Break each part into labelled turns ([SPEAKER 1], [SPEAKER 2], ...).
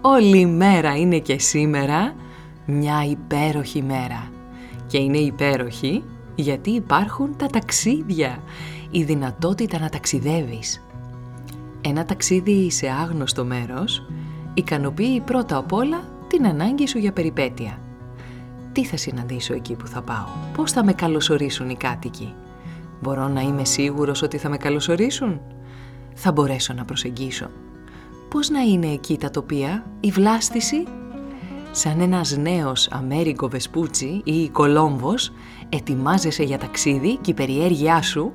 [SPEAKER 1] όλη μέρα είναι και σήμερα μια υπέροχη μέρα. Και είναι υπέροχη γιατί υπάρχουν τα ταξίδια, η δυνατότητα να ταξιδεύεις. Ένα ταξίδι σε άγνωστο μέρος ικανοποιεί πρώτα απ' όλα την ανάγκη σου για περιπέτεια. Τι θα συναντήσω εκεί που θα πάω, πώς θα με καλωσορίσουν οι κάτοικοι; Μπορώ να είμαι σίγουρος ότι θα με καλωσορίσουν; Θα μπορέσω να προσεγγίσω. Πώς να είναι εκεί τα τοπία, η βλάστηση; Σαν ένας νέος Αμέρικο Βεσπούτσι ή Κολόμβος, ετοιμάζεσαι για ταξίδι και η περιέργειά σου,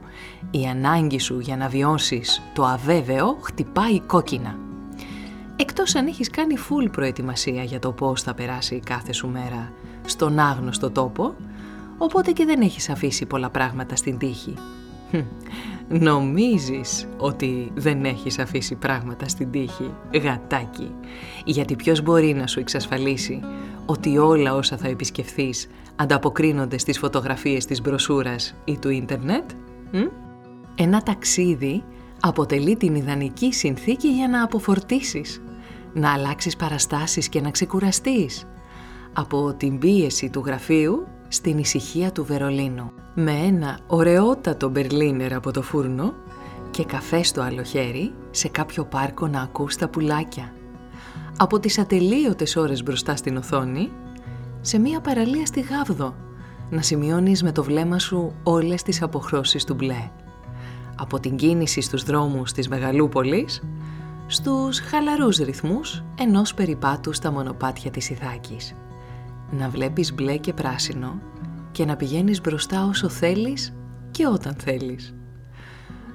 [SPEAKER 1] η ανάγκη σου για να βιώσεις το αβέβαιο χτυπάει κόκκινα. Εκτός αν έχεις κάνει φουλ προετοιμασία για το πώς θα περάσει κάθε σου μέρα στον άγνωστο τόπο, οπότε και δεν έχεις αφήσει πολλά πράγματα στην τύχη. Νομίζεις ότι δεν έχεις αφήσει πράγματα στην τύχη, γατάκι; Γιατί ποιος μπορεί να σου εξασφαλίσει ότι όλα όσα θα επισκεφθείς ανταποκρίνονται στις φωτογραφίες της μπροσούρας ή του ίντερνετ; Ένα ταξίδι αποτελεί την ιδανική συνθήκη για να αποφορτήσεις, να αλλάξεις παραστάσεις και να ξεκουραστείς. Από την πίεση του γραφείου στην ησυχία του Βερολίνου με ένα ωραιότατο μπερλίνερ από το φούρνο και καφέ στο άλλο χέρι σε κάποιο πάρκο να ακούς τα πουλάκια. Από τις ατελείωτες ώρες μπροστά στην οθόνη σε μία παραλία στη Γάβδο να σημειώνεις με το βλέμμα σου όλες τις αποχρώσεις του μπλε. Από την κίνηση στους δρόμους της Μεγαλούπολης στους χαλαρούς ρυθμούς ενός περιπάτου στα μονοπάτια της Ιθάκης να βλέπεις μπλε και πράσινο και να πηγαίνεις μπροστά όσο θέλεις και όταν θέλεις.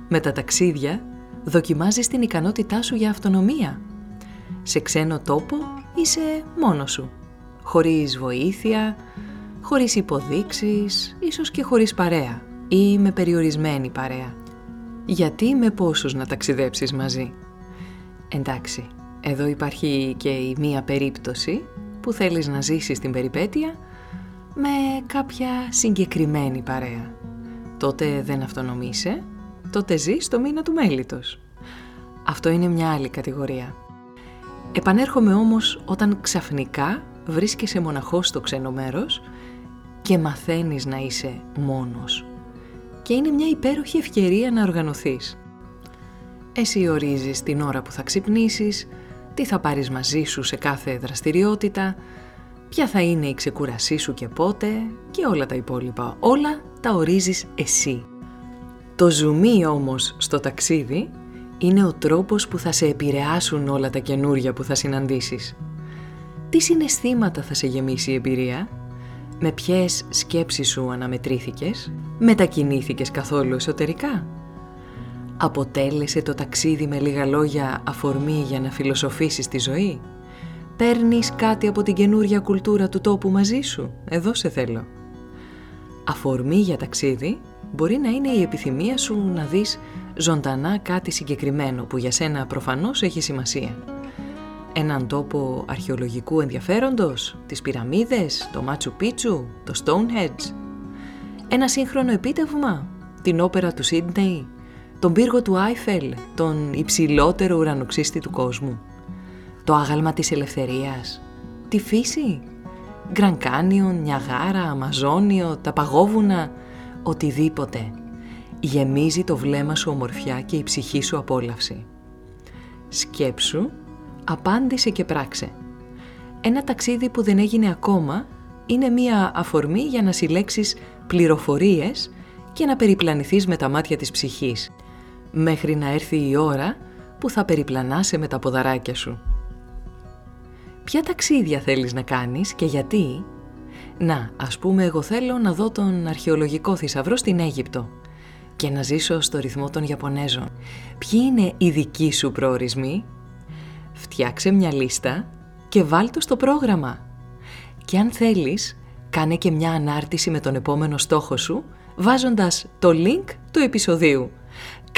[SPEAKER 1] Με τα ταξίδια δοκιμάζεις την ικανότητά σου για αυτονομία. Σε ξένο τόπο είσαι μόνος σου, χωρίς βοήθεια, χωρίς υποδείξεις, ίσως και χωρίς παρέα ή με περιορισμένη παρέα. Γιατί με πόσους να ταξιδέψεις μαζί; Εντάξει, εδώ υπάρχει και η μία περίπτωση που θέλεις να ζήσεις την περιπέτεια με κάποια συγκεκριμένη παρέα. Τότε δεν αυτονομείσαι, τότε ζεις το μήνα του μέλητος. Αυτό είναι μια άλλη κατηγορία. Επανέρχομαι όμως όταν ξαφνικά βρίσκεσαι μοναχός στο ξένο μέρος και μαθαίνεις να είσαι μόνος. Και είναι μια υπέροχη ευκαιρία να οργανωθείς. Εσύ ορίζεις την ώρα που θα ξυπνήσεις, τι θα πάρεις μαζί σου σε κάθε δραστηριότητα, ποια θα είναι η ξεκουρασή σου και πότε και όλα τα υπόλοιπα. Όλα τα ορίζεις εσύ. Το ζουμί όμως στο ταξίδι είναι ο τρόπος που θα σε επηρεάσουν όλα τα καινούρια που θα συναντήσεις. Τι συναισθήματα θα σε γεμίσει η εμπειρία, με ποιες σκέψεις σου αναμετρήθηκες, μετακινήθηκες καθόλου εσωτερικά; Αποτέλεσε το ταξίδι με λίγα λόγια αφορμή για να φιλοσοφήσεις τη ζωή; Παίρνεις κάτι από την καινούρια κουλτούρα του τόπου μαζί σου; Εδώ σε θέλω. Αφορμή για ταξίδι μπορεί να είναι η επιθυμία σου να δεις ζωντανά κάτι συγκεκριμένο που για σένα προφανώς έχει σημασία. Έναν τόπο αρχαιολογικού ενδιαφέροντος, τις πυραμίδες, το Μάτσου Πίτσου, το Stonehenge; Ένα σύγχρονο επίτευγμα, την όπερα του Σίντνεϊ, τον πύργο του Άιφελ, τον υψηλότερο ουρανοξύστη του κόσμου, το άγαλμα της ελευθερίας, τη φύση, Γκραν Κάνιον, Νιαγάρα, Αμαζόνιο, τα παγόβουνα, οτιδήποτε. Γεμίζει το βλέμμα σου ομορφιά και η ψυχή σου απόλαυση. Σκέψου, απάντησε και πράξε. Ένα ταξίδι που δεν έγινε ακόμα είναι μία αφορμή για να συλλέξεις πληροφορίες και να περιπλανηθείς με τα μάτια της ψυχής, μέχρι να έρθει η ώρα που θα περιπλανάσαι με τα ποδαράκια σου. Ποια ταξίδια θέλεις να κάνεις και γιατί; Να, ας πούμε εγώ θέλω να δω τον αρχαιολογικό θησαυρό στην Αίγυπτο και να ζήσω στο ρυθμό των Ιαπωνέζων. Ποιοι είναι οι δικοί σου προορισμοί; Φτιάξε μια λίστα και βάλ το στο πρόγραμμα. Και αν θέλεις, κάνε και μια ανάρτηση με τον επόμενο στόχο σου, βάζοντας το link του επεισοδίου.